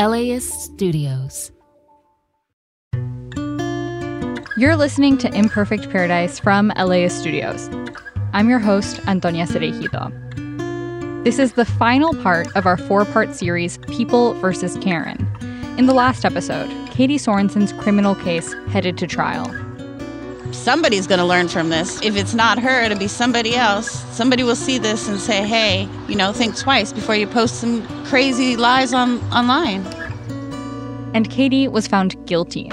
LAist Studios. You're listening to Imperfect Paradise from LAist Studios. I'm your host, Antonia Cereijido. This is the final part of our four part series, People versus Karen. In the last episode, Katie Sorensen's criminal case headed to trial. Somebody's going to learn from this. If it's not her, it'll be somebody else. Somebody will see this and say, hey, you know, think twice before you post some crazy lies on online. And Katie was found guilty.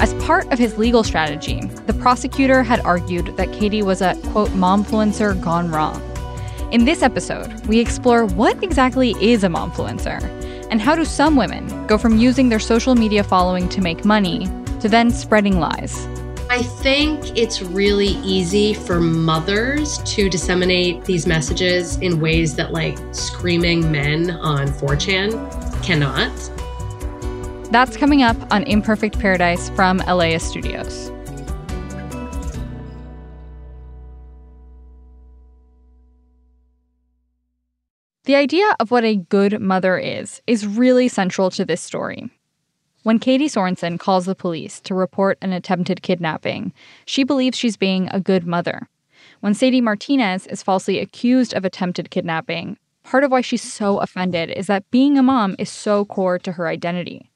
As part of his legal strategy, the prosecutor had argued that Katie was a, quote, momfluencer gone wrong. In this episode, we explore what exactly is a momfluencer and how do some women go from using their social media following to make money to then spreading lies. I think it's really easy for mothers to disseminate these messages in ways that, like, screaming men on 4chan cannot. That's coming up on Imperfect Paradise from LAist Studios. The idea of what a good mother is is really central to this story. When Katie Sorensen calls the police to report an attempted kidnapping, she believes she's being a good mother. When Sadie Martinez is falsely accused of attempted kidnapping, part of why she's so offended is that being a mom is so core to her identity.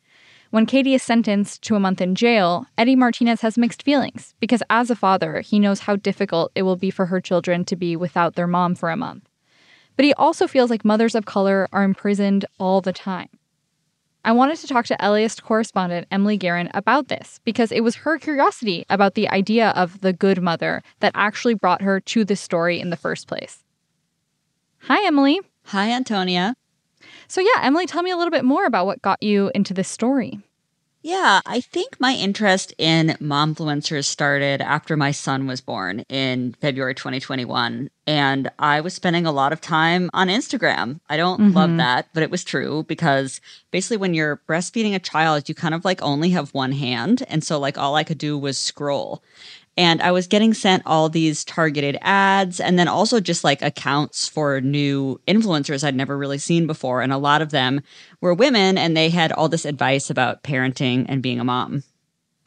When Katie is sentenced to a month in jail, Eddie Martinez has mixed feelings because as a father, he knows how difficult it will be for her children to be without their mom for a month. But he also feels like mothers of color are imprisoned all the time. I wanted to talk to LAist correspondent Emily Guerin about this because it was her curiosity about the idea of the good mother that actually brought her to this story in the first place. Hi, Emily. Hi, Antonia. So, yeah, Emily, tell me a little bit more about what got you into this story. Yeah, I think my interest in momfluencers started after my son was born in February 2021. And I was spending a lot of time on Instagram. I don't mm-hmm. love that, but it was true because basically when you're breastfeeding a child, you kind of like only have one hand. And so, like, all I could do was scroll. And I was getting sent all these targeted ads and then also just like accounts for new influencers I'd never really seen before. And a lot of them were women and they had all this advice about parenting and being a mom.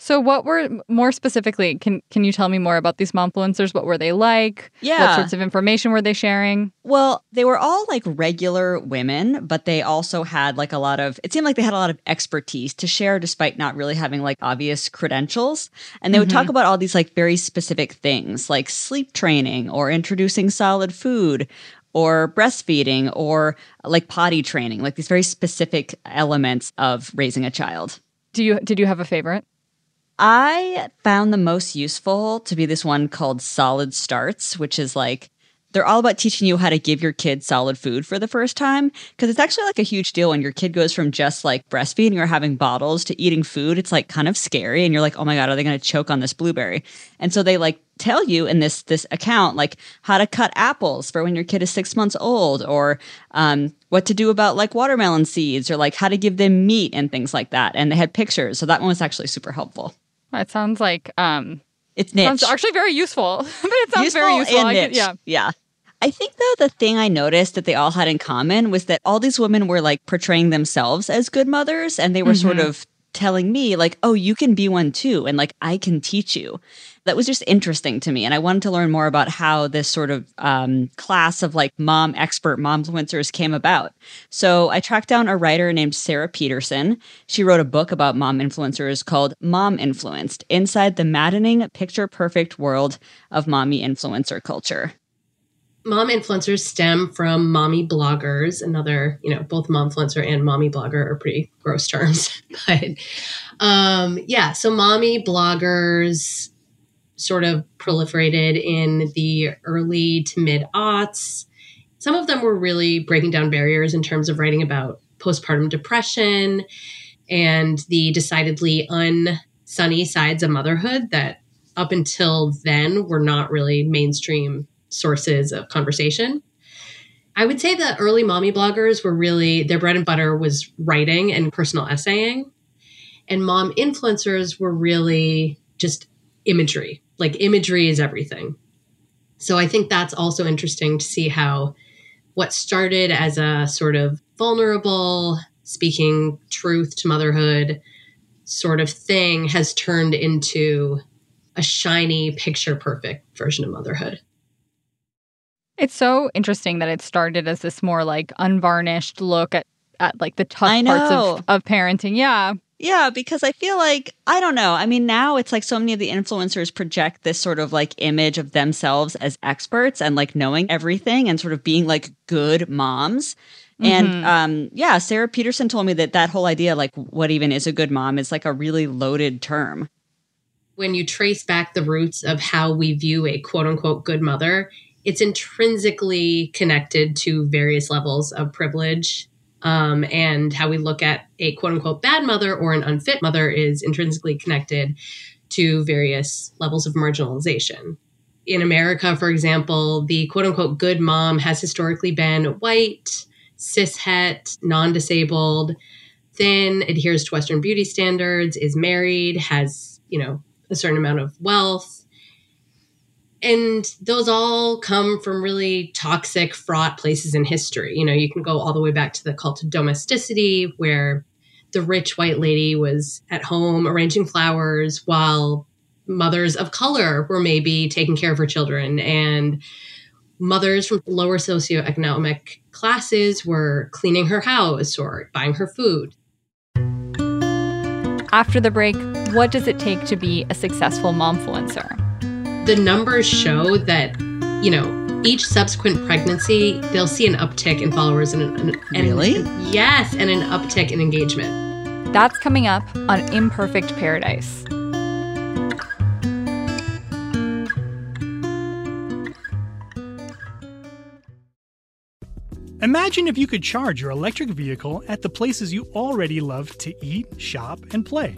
So what were more specifically can can you tell me more about these momfluencers? What were they like? Yeah. What sorts of information were they sharing? Well, they were all like regular women, but they also had like a lot of it seemed like they had a lot of expertise to share despite not really having like obvious credentials. And they would mm-hmm. talk about all these like very specific things like sleep training or introducing solid food or breastfeeding or like potty training, like these very specific elements of raising a child. Do you did you have a favorite? I found the most useful to be this one called Solid Starts, which is like they're all about teaching you how to give your kid solid food for the first time because it's actually like a huge deal when your kid goes from just like breastfeeding or having bottles to eating food. It's like kind of scary and you're like oh my god are they going to choke on this blueberry? And so they like tell you in this this account like how to cut apples for when your kid is six months old or um, what to do about like watermelon seeds or like how to give them meat and things like that. And they had pictures so that one was actually super helpful it sounds like um, it's niche. Sounds actually very useful. but it sounds useful very useful. And niche. yeah, yeah. I think though the thing I noticed that they all had in common was that all these women were like portraying themselves as good mothers, and they were mm-hmm. sort of telling me like, "Oh, you can be one too," and like I can teach you that was just interesting to me. And I wanted to learn more about how this sort of um, class of like mom expert mom influencers came about. So I tracked down a writer named Sara Peterson. She wrote a book about mom influencers called Momfluenced Inside the Maddening Picture Perfect World of Mommy Influencer Culture mom influencers stem from mommy bloggers another you know both mom influencer and mommy blogger are pretty gross terms but Um, yeah, so mommy bloggers sort of proliferated in the early to mid aughts. Some of them were really breaking down barriers in terms of writing about postpartum depression and the decidedly unsunny sides of motherhood that up until then were not really mainstream sources of conversation. I would say the early mommy bloggers were really, their bread and butter was writing and personal essaying. And mom influencers were really just imagery. Like imagery is everything. So I think that's also interesting to see how what started as a sort of vulnerable, speaking truth to motherhood sort of thing has turned into a shiny, picture perfect version of motherhood. It's so interesting that it started as this more like unvarnished look at, at like the tough parts of, of parenting. Yeah. Yeah, because I feel like, I don't know. I mean, now it's like so many of the influencers project this sort of like image of themselves as experts and like knowing everything and sort of being like good moms. Mm-hmm. And um, yeah, Sara Peterson told me that that whole idea, like what even is a good mom, is like a really loaded term. When you trace back the roots of how we view a quote unquote good mother, it's intrinsically connected to various levels of privilege. Um, and how we look at a quote unquote bad mother or an unfit mother is intrinsically connected to various levels of marginalization. In America, for example, the quote unquote good mom has historically been white, cishet, non disabled, thin, adheres to Western beauty standards, is married, has, you know, a certain amount of wealth, and those all come from really toxic, fraught places in history. You know, you can go all the way back to the cult of domesticity, where the rich white lady was at home arranging flowers while mothers of color were maybe taking care of her children. And mothers from lower socioeconomic classes were cleaning her house or buying her food. After the break, what does it take to be a successful momfluencer? The numbers show that, you know, each subsequent pregnancy, they'll see an uptick in followers and, and, and really, and, yes, and an uptick in engagement. That's coming up on Imperfect Paradise. Imagine if you could charge your electric vehicle at the places you already love to eat, shop, and play.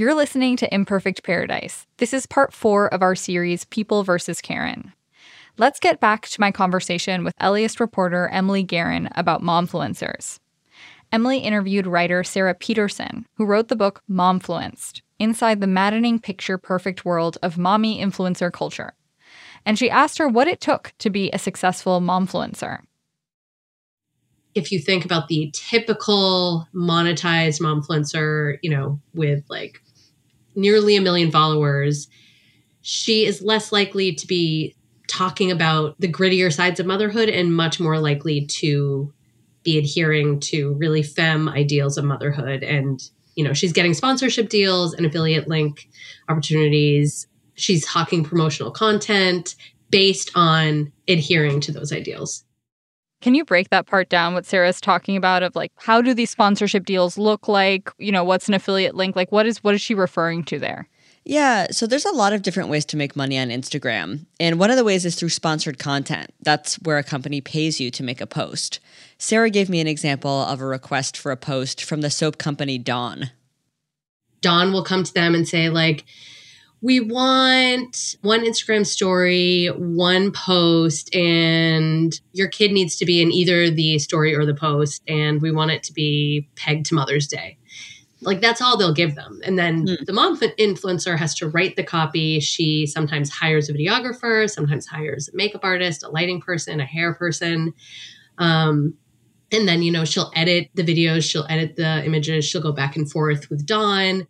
You're listening to Imperfect Paradise. This is part four of our series, People versus Karen. Let's get back to my conversation with LAist reporter Emily Guerin about momfluencers. Emily interviewed writer Sara Peterson, who wrote the book Momfluenced Inside the Maddening Picture Perfect World of Mommy Influencer Culture. And she asked her what it took to be a successful momfluencer if you think about the typical monetized momfluencer, you know, with like nearly a million followers, she is less likely to be talking about the grittier sides of motherhood and much more likely to be adhering to really femme ideals of motherhood. And you know she's getting sponsorship deals and affiliate link opportunities. She's hawking promotional content based on adhering to those ideals can you break that part down what Sara's talking about of like how do these sponsorship deals look like? You know, what's an affiliate link? Like what is what is she referring to there? Yeah, so there's a lot of different ways to make money on Instagram. And one of the ways is through sponsored content. That's where a company pays you to make a post. Sara gave me an example of a request for a post from the soap company Dawn. Dawn will come to them and say like we want one Instagram story, one post, and your kid needs to be in either the story or the post, and we want it to be pegged to Mother's Day. Like that's all they'll give them. And then mm. the mom influencer has to write the copy. She sometimes hires a videographer, sometimes hires a makeup artist, a lighting person, a hair person. Um, and then, you know, she'll edit the videos, she'll edit the images, she'll go back and forth with Dawn.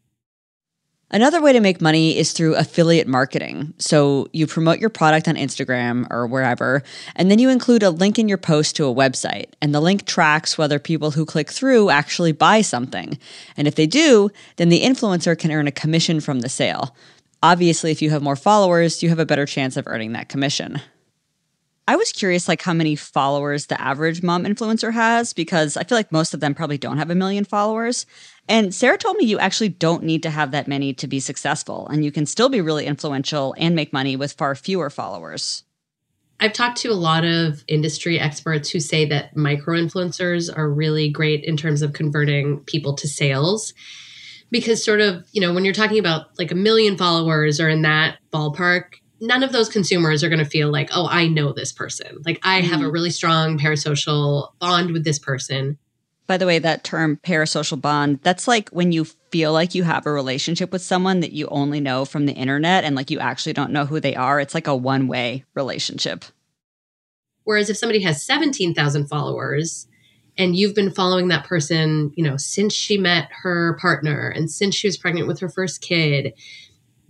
Another way to make money is through affiliate marketing. So you promote your product on Instagram or wherever, and then you include a link in your post to a website. And the link tracks whether people who click through actually buy something. And if they do, then the influencer can earn a commission from the sale. Obviously, if you have more followers, you have a better chance of earning that commission. I was curious like how many followers the average mom influencer has because I feel like most of them probably don't have a million followers. And Sara told me you actually don't need to have that many to be successful and you can still be really influential and make money with far fewer followers. I've talked to a lot of industry experts who say that micro influencers are really great in terms of converting people to sales because sort of, you know, when you're talking about like a million followers or in that ballpark, none of those consumers are going to feel like, oh, I know this person. Like I have a mm-hmm. really strong parasocial bond with this person. By the way, that term parasocial bond, that's like when you feel like you have a relationship with someone that you only know from the internet and like you actually don't know who they are. It's like a one way relationship. Whereas if somebody has 17,000 followers and you've been following that person, you know, since she met her partner and since she was pregnant with her first kid,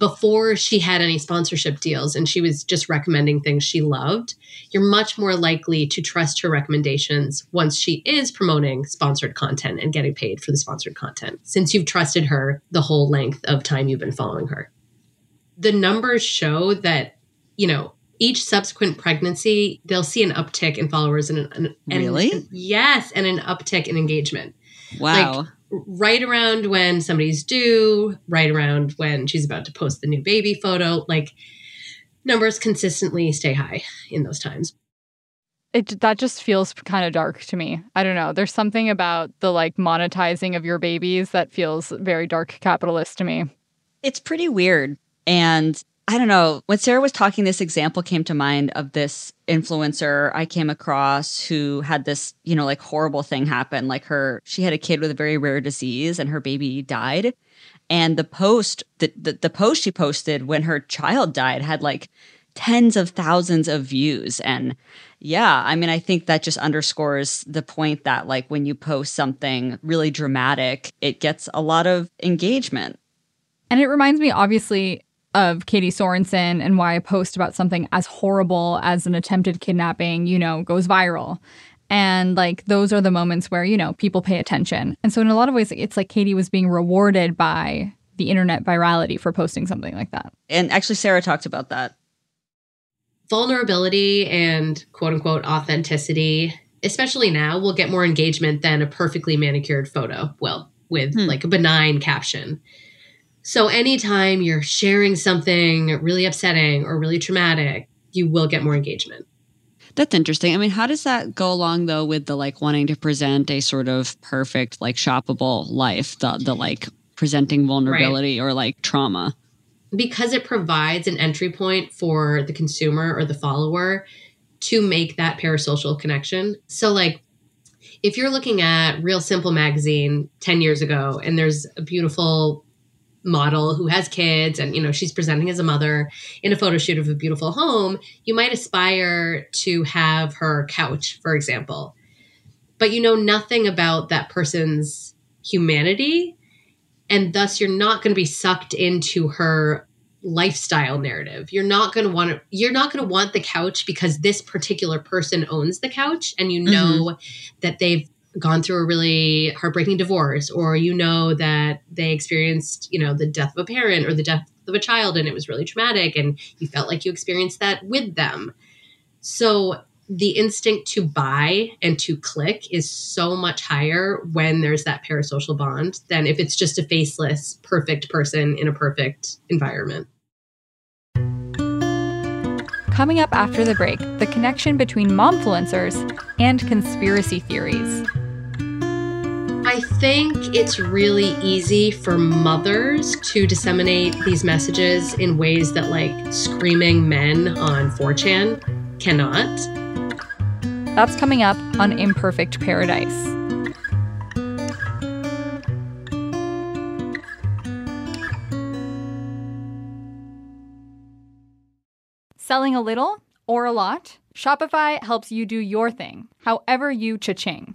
before she had any sponsorship deals and she was just recommending things she loved, you're much more likely to trust her recommendations once she is promoting sponsored content and getting paid for the sponsored content, since you've trusted her the whole length of time you've been following her. The numbers show that, you know, each subsequent pregnancy, they'll see an uptick in followers and, an, and really, and, yes, and an uptick in engagement. Wow. Like, right around when somebody's due, right around when she's about to post the new baby photo, like numbers consistently stay high in those times. It that just feels kind of dark to me. I don't know. There's something about the like monetizing of your babies that feels very dark capitalist to me. It's pretty weird. And I don't know. When Sara was talking, this example came to mind of this influencer I came across who had this, you know, like horrible thing happen. Like her, she had a kid with a very rare disease and her baby died. And the post, the, the, the post she posted when her child died had like tens of thousands of views. And yeah, I mean, I think that just underscores the point that like when you post something really dramatic, it gets a lot of engagement. And it reminds me, obviously, of Katie Sorensen and why a post about something as horrible as an attempted kidnapping, you know, goes viral. And like those are the moments where, you know, people pay attention. And so in a lot of ways it's like Katie was being rewarded by the internet virality for posting something like that. And actually Sara talked about that. Vulnerability and quote unquote authenticity, especially now, will get more engagement than a perfectly manicured photo will with hmm. like a benign caption. So anytime you're sharing something really upsetting or really traumatic, you will get more engagement. That's interesting. I mean, how does that go along though with the like wanting to present a sort of perfect, like shoppable life, the the like presenting vulnerability right. or like trauma? Because it provides an entry point for the consumer or the follower to make that parasocial connection. So like if you're looking at Real Simple magazine 10 years ago and there's a beautiful model who has kids and you know she's presenting as a mother in a photo shoot of a beautiful home you might aspire to have her couch for example but you know nothing about that person's humanity and thus you're not going to be sucked into her lifestyle narrative you're not going to want to you're not going to want the couch because this particular person owns the couch and you know mm-hmm. that they've gone through a really heartbreaking divorce or you know that they experienced you know the death of a parent or the death of a child and it was really traumatic and you felt like you experienced that with them so the instinct to buy and to click is so much higher when there's that parasocial bond than if it's just a faceless perfect person in a perfect environment Coming up after the break, the connection between momfluencers and conspiracy theories. I think it's really easy for mothers to disseminate these messages in ways that, like, screaming men on 4chan cannot. That's coming up on Imperfect Paradise. Selling a little or a lot? Shopify helps you do your thing, however you cha-ching.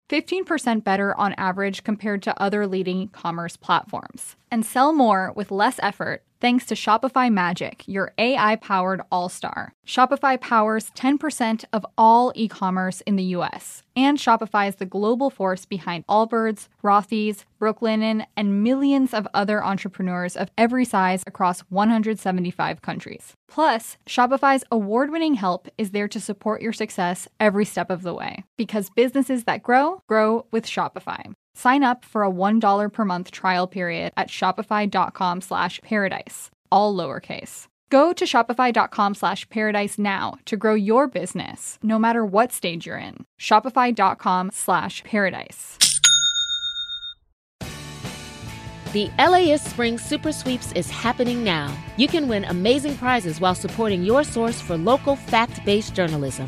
15% better on average compared to other leading commerce platforms. And sell more with less effort thanks to Shopify Magic, your AI powered all star. Shopify powers 10% of all e commerce in the US. And Shopify is the global force behind Allbirds, Rothy's, Brooklinen, and millions of other entrepreneurs of every size across 175 countries. Plus, Shopify's award winning help is there to support your success every step of the way. Because businesses that grow, grow with Shopify. Sign up for a $1 per month trial period at shopify.com slash paradise, all lowercase. Go to shopify.com slash paradise now to grow your business, no matter what stage you're in. Shopify.com slash paradise. The LAist Spring Super Sweeps is happening now. You can win amazing prizes while supporting your source for local fact based journalism.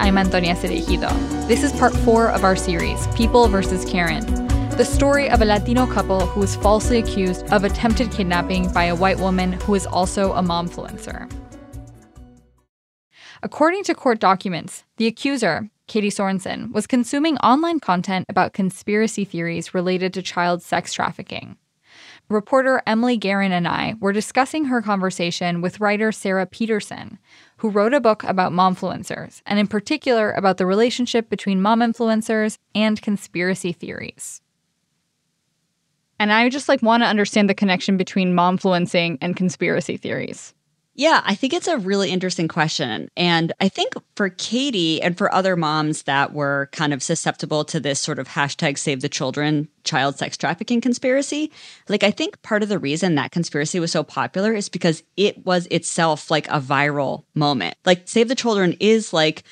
I'm Antonia Cereijido. This is part four of our series, People versus Karen. The story of a Latino couple who was falsely accused of attempted kidnapping by a white woman who is also a momfluencer. According to court documents, the accuser, Katie Sorensen, was consuming online content about conspiracy theories related to child sex trafficking. Reporter Emily Guerin and I were discussing her conversation with writer Sara Peterson, who wrote a book about momfluencers, and in particular about the relationship between mom influencers and conspiracy theories. And I just like want to understand the connection between momfluencing and conspiracy theories. Yeah, I think it's a really interesting question. And I think for Katie and for other moms that were kind of susceptible to this sort of hashtag save the children child sex trafficking conspiracy, like I think part of the reason that conspiracy was so popular is because it was itself like a viral moment. Like Save the Children is like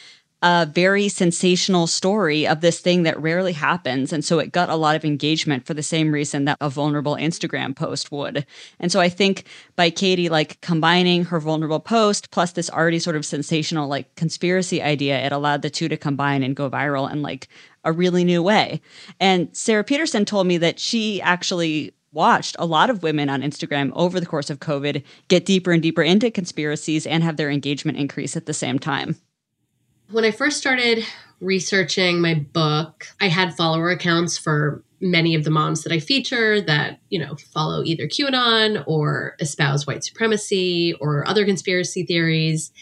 a very sensational story of this thing that rarely happens. And so it got a lot of engagement for the same reason that a vulnerable Instagram post would. And so I think by Katie, like combining her vulnerable post plus this already sort of sensational, like conspiracy idea, it allowed the two to combine and go viral in like a really new way. And Sara Peterson told me that she actually watched a lot of women on Instagram over the course of COVID get deeper and deeper into conspiracies and have their engagement increase at the same time. When I first started researching my book, I had follower accounts for many of the moms that I feature that, you know, follow either QAnon or espouse white supremacy or other conspiracy theories.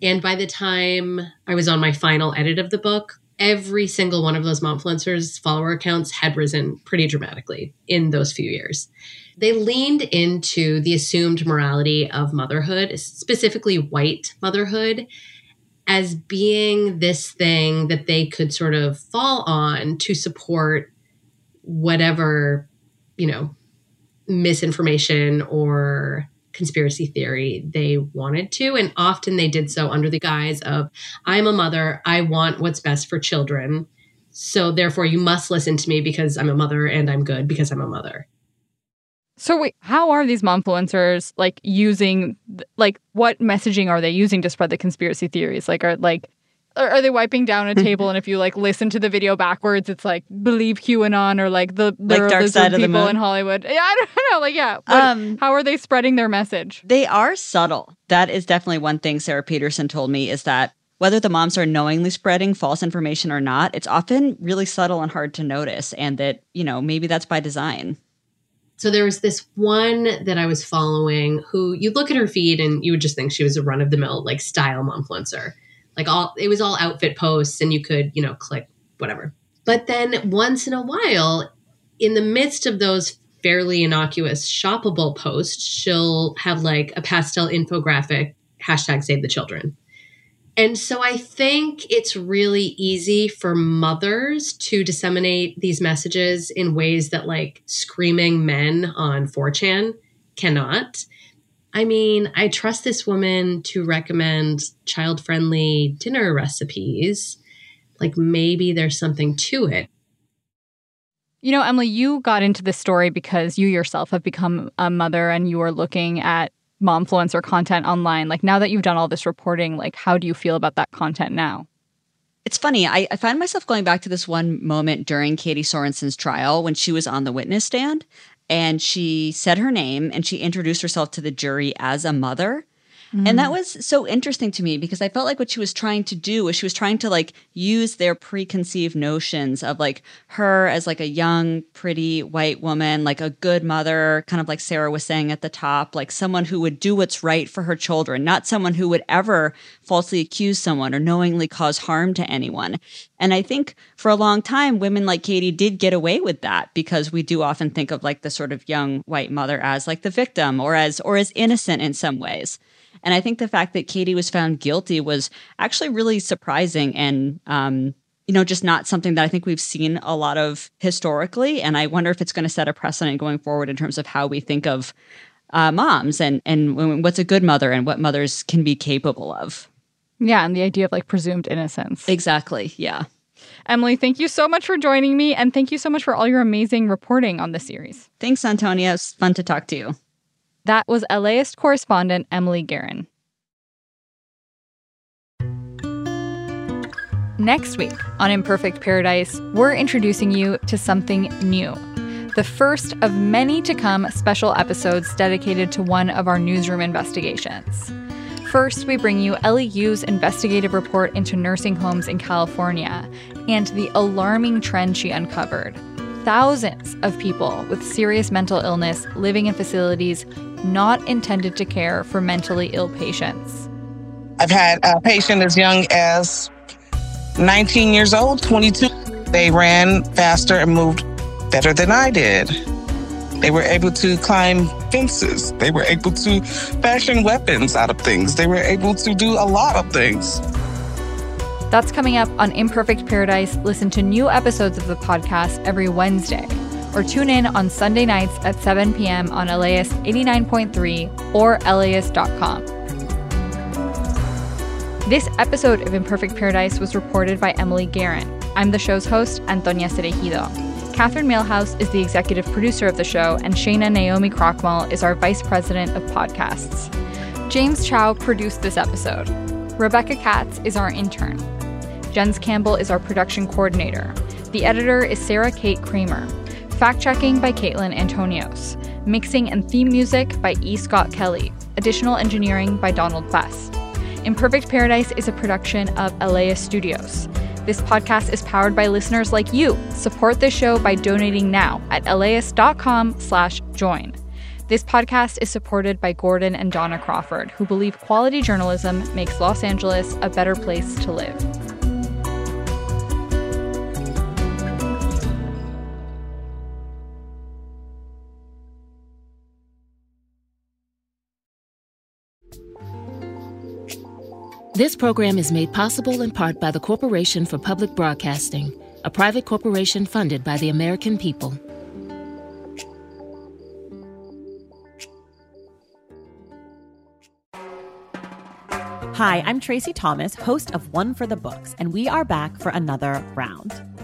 And by the time I was on my final edit of the book, every single one of those momfluencers follower accounts had risen pretty dramatically in those few years. They leaned into the assumed morality of motherhood, specifically white motherhood, as being this thing that they could sort of fall on to support whatever, you know, misinformation or conspiracy theory they wanted to. And often they did so under the guise of, I'm a mother, I want what's best for children. So therefore, you must listen to me because I'm a mother and I'm good because I'm a mother. So wait, how are these momfluencers like using like what messaging are they using to spread the conspiracy theories? Like are like are they wiping down a table and if you like listen to the video backwards, it's like believe QAnon or like the Like Dark Side of the people Moon? in Hollywood? Yeah, I don't know. Like, yeah. what- Um, how are they spreading their message? They are subtle. That is definitely one thing Sara Peterson told me is that whether the moms are knowingly spreading false information or not, it's often really subtle and hard to notice. And that, you know, maybe that's by design. So there was this one that I was following who you look at her feed and you would just think she was a run of the mill like style momfluencer. Like all it was all outfit posts and you could, you know, click whatever. But then once in a while, in the midst of those fairly innocuous shoppable posts, she'll have like a pastel infographic hashtag save the children. And so I think it's really easy for mothers to disseminate these messages in ways that like screaming men on 4chan cannot. I mean, I trust this woman to recommend child friendly dinner recipes. Like maybe there's something to it. You know, Emily, you got into this story because you yourself have become a mother and you are looking at momfluencer content online. Like now that you've done all this reporting, like how do you feel about that content now? It's funny. I, I find myself going back to this one moment during Katie Sorensen's trial when she was on the witness stand and she said her name and she introduced herself to the jury as a mother. And that mm. was so interesting to me because I felt like what she was trying to do was she was trying to like use their preconceived notions of like her as like a young, pretty white woman, like a good mother, kind of like Sara was saying at the top, like someone who would do what's right for her children, not someone who would ever falsely accuse someone or knowingly cause harm to anyone. And I think for a long time, women like Katie did get away with that because we do often think of like the sort of young white mother as like the victim or as or as innocent in some ways. And I think the fact that Katie was found guilty was actually really surprising and, um, you know, just not something that I think we've seen a lot of historically. And I wonder if it's going to set a precedent going forward in terms of how we think of uh, moms and and what's a good mother and what mothers can be capable of. Yeah, and the idea of like presumed innocence. Exactly. Yeah. Emily, thank you so much for joining me and thank you so much for all your amazing reporting on this series. Thanks, Antonia. It's fun to talk to you. That was LAist correspondent Emily Guerin. Next week on Imperfect Paradise, we're introducing you to something new. The first of many to come special episodes dedicated to one of our newsroom investigations. First, we bring you Ellie Yu's investigative report into nursing homes in California and the alarming trend she uncovered. Thousands of people with serious mental illness living in facilities not intended to care for mentally ill patients. I've had a patient as young as 19 years old, 22. They ran faster and moved better than I did. They were able to climb fences. They were able to fashion weapons out of things. They were able to do a lot of things. That's coming up on Imperfect Paradise. Listen to new episodes of the podcast every Wednesday, or tune in on Sunday nights at 7 p.m. on LAist 89.3 or LAist.com. This episode of Imperfect Paradise was reported by Emily Guerin. I'm the show's host, Antonia Cereijido. Catherine Mailhouse is the executive producer of the show, and Shana Naomi Krochmal is our vice president of podcasts. James Chow produced this episode. Rebecca Katz is our intern. Jens Campbell is our production coordinator. The editor is Sarah Kate Kramer. Fact checking by Caitlin Antonios. Mixing and theme music by E. Scott Kelly. Additional engineering by Donald Best. Imperfect Paradise is a production of LAist Studios. This podcast is powered by listeners like you. Support this show by donating now at laist.com slash join. This podcast is supported by Gordon and Dona Crawford, who believe quality journalism makes Los Angeles a better place to live. This program is made possible in part by the Corporation for Public Broadcasting, a private corporation funded by the American people. Hi, I'm Tracy Thomas, host of One for the Books, and we are back for another round.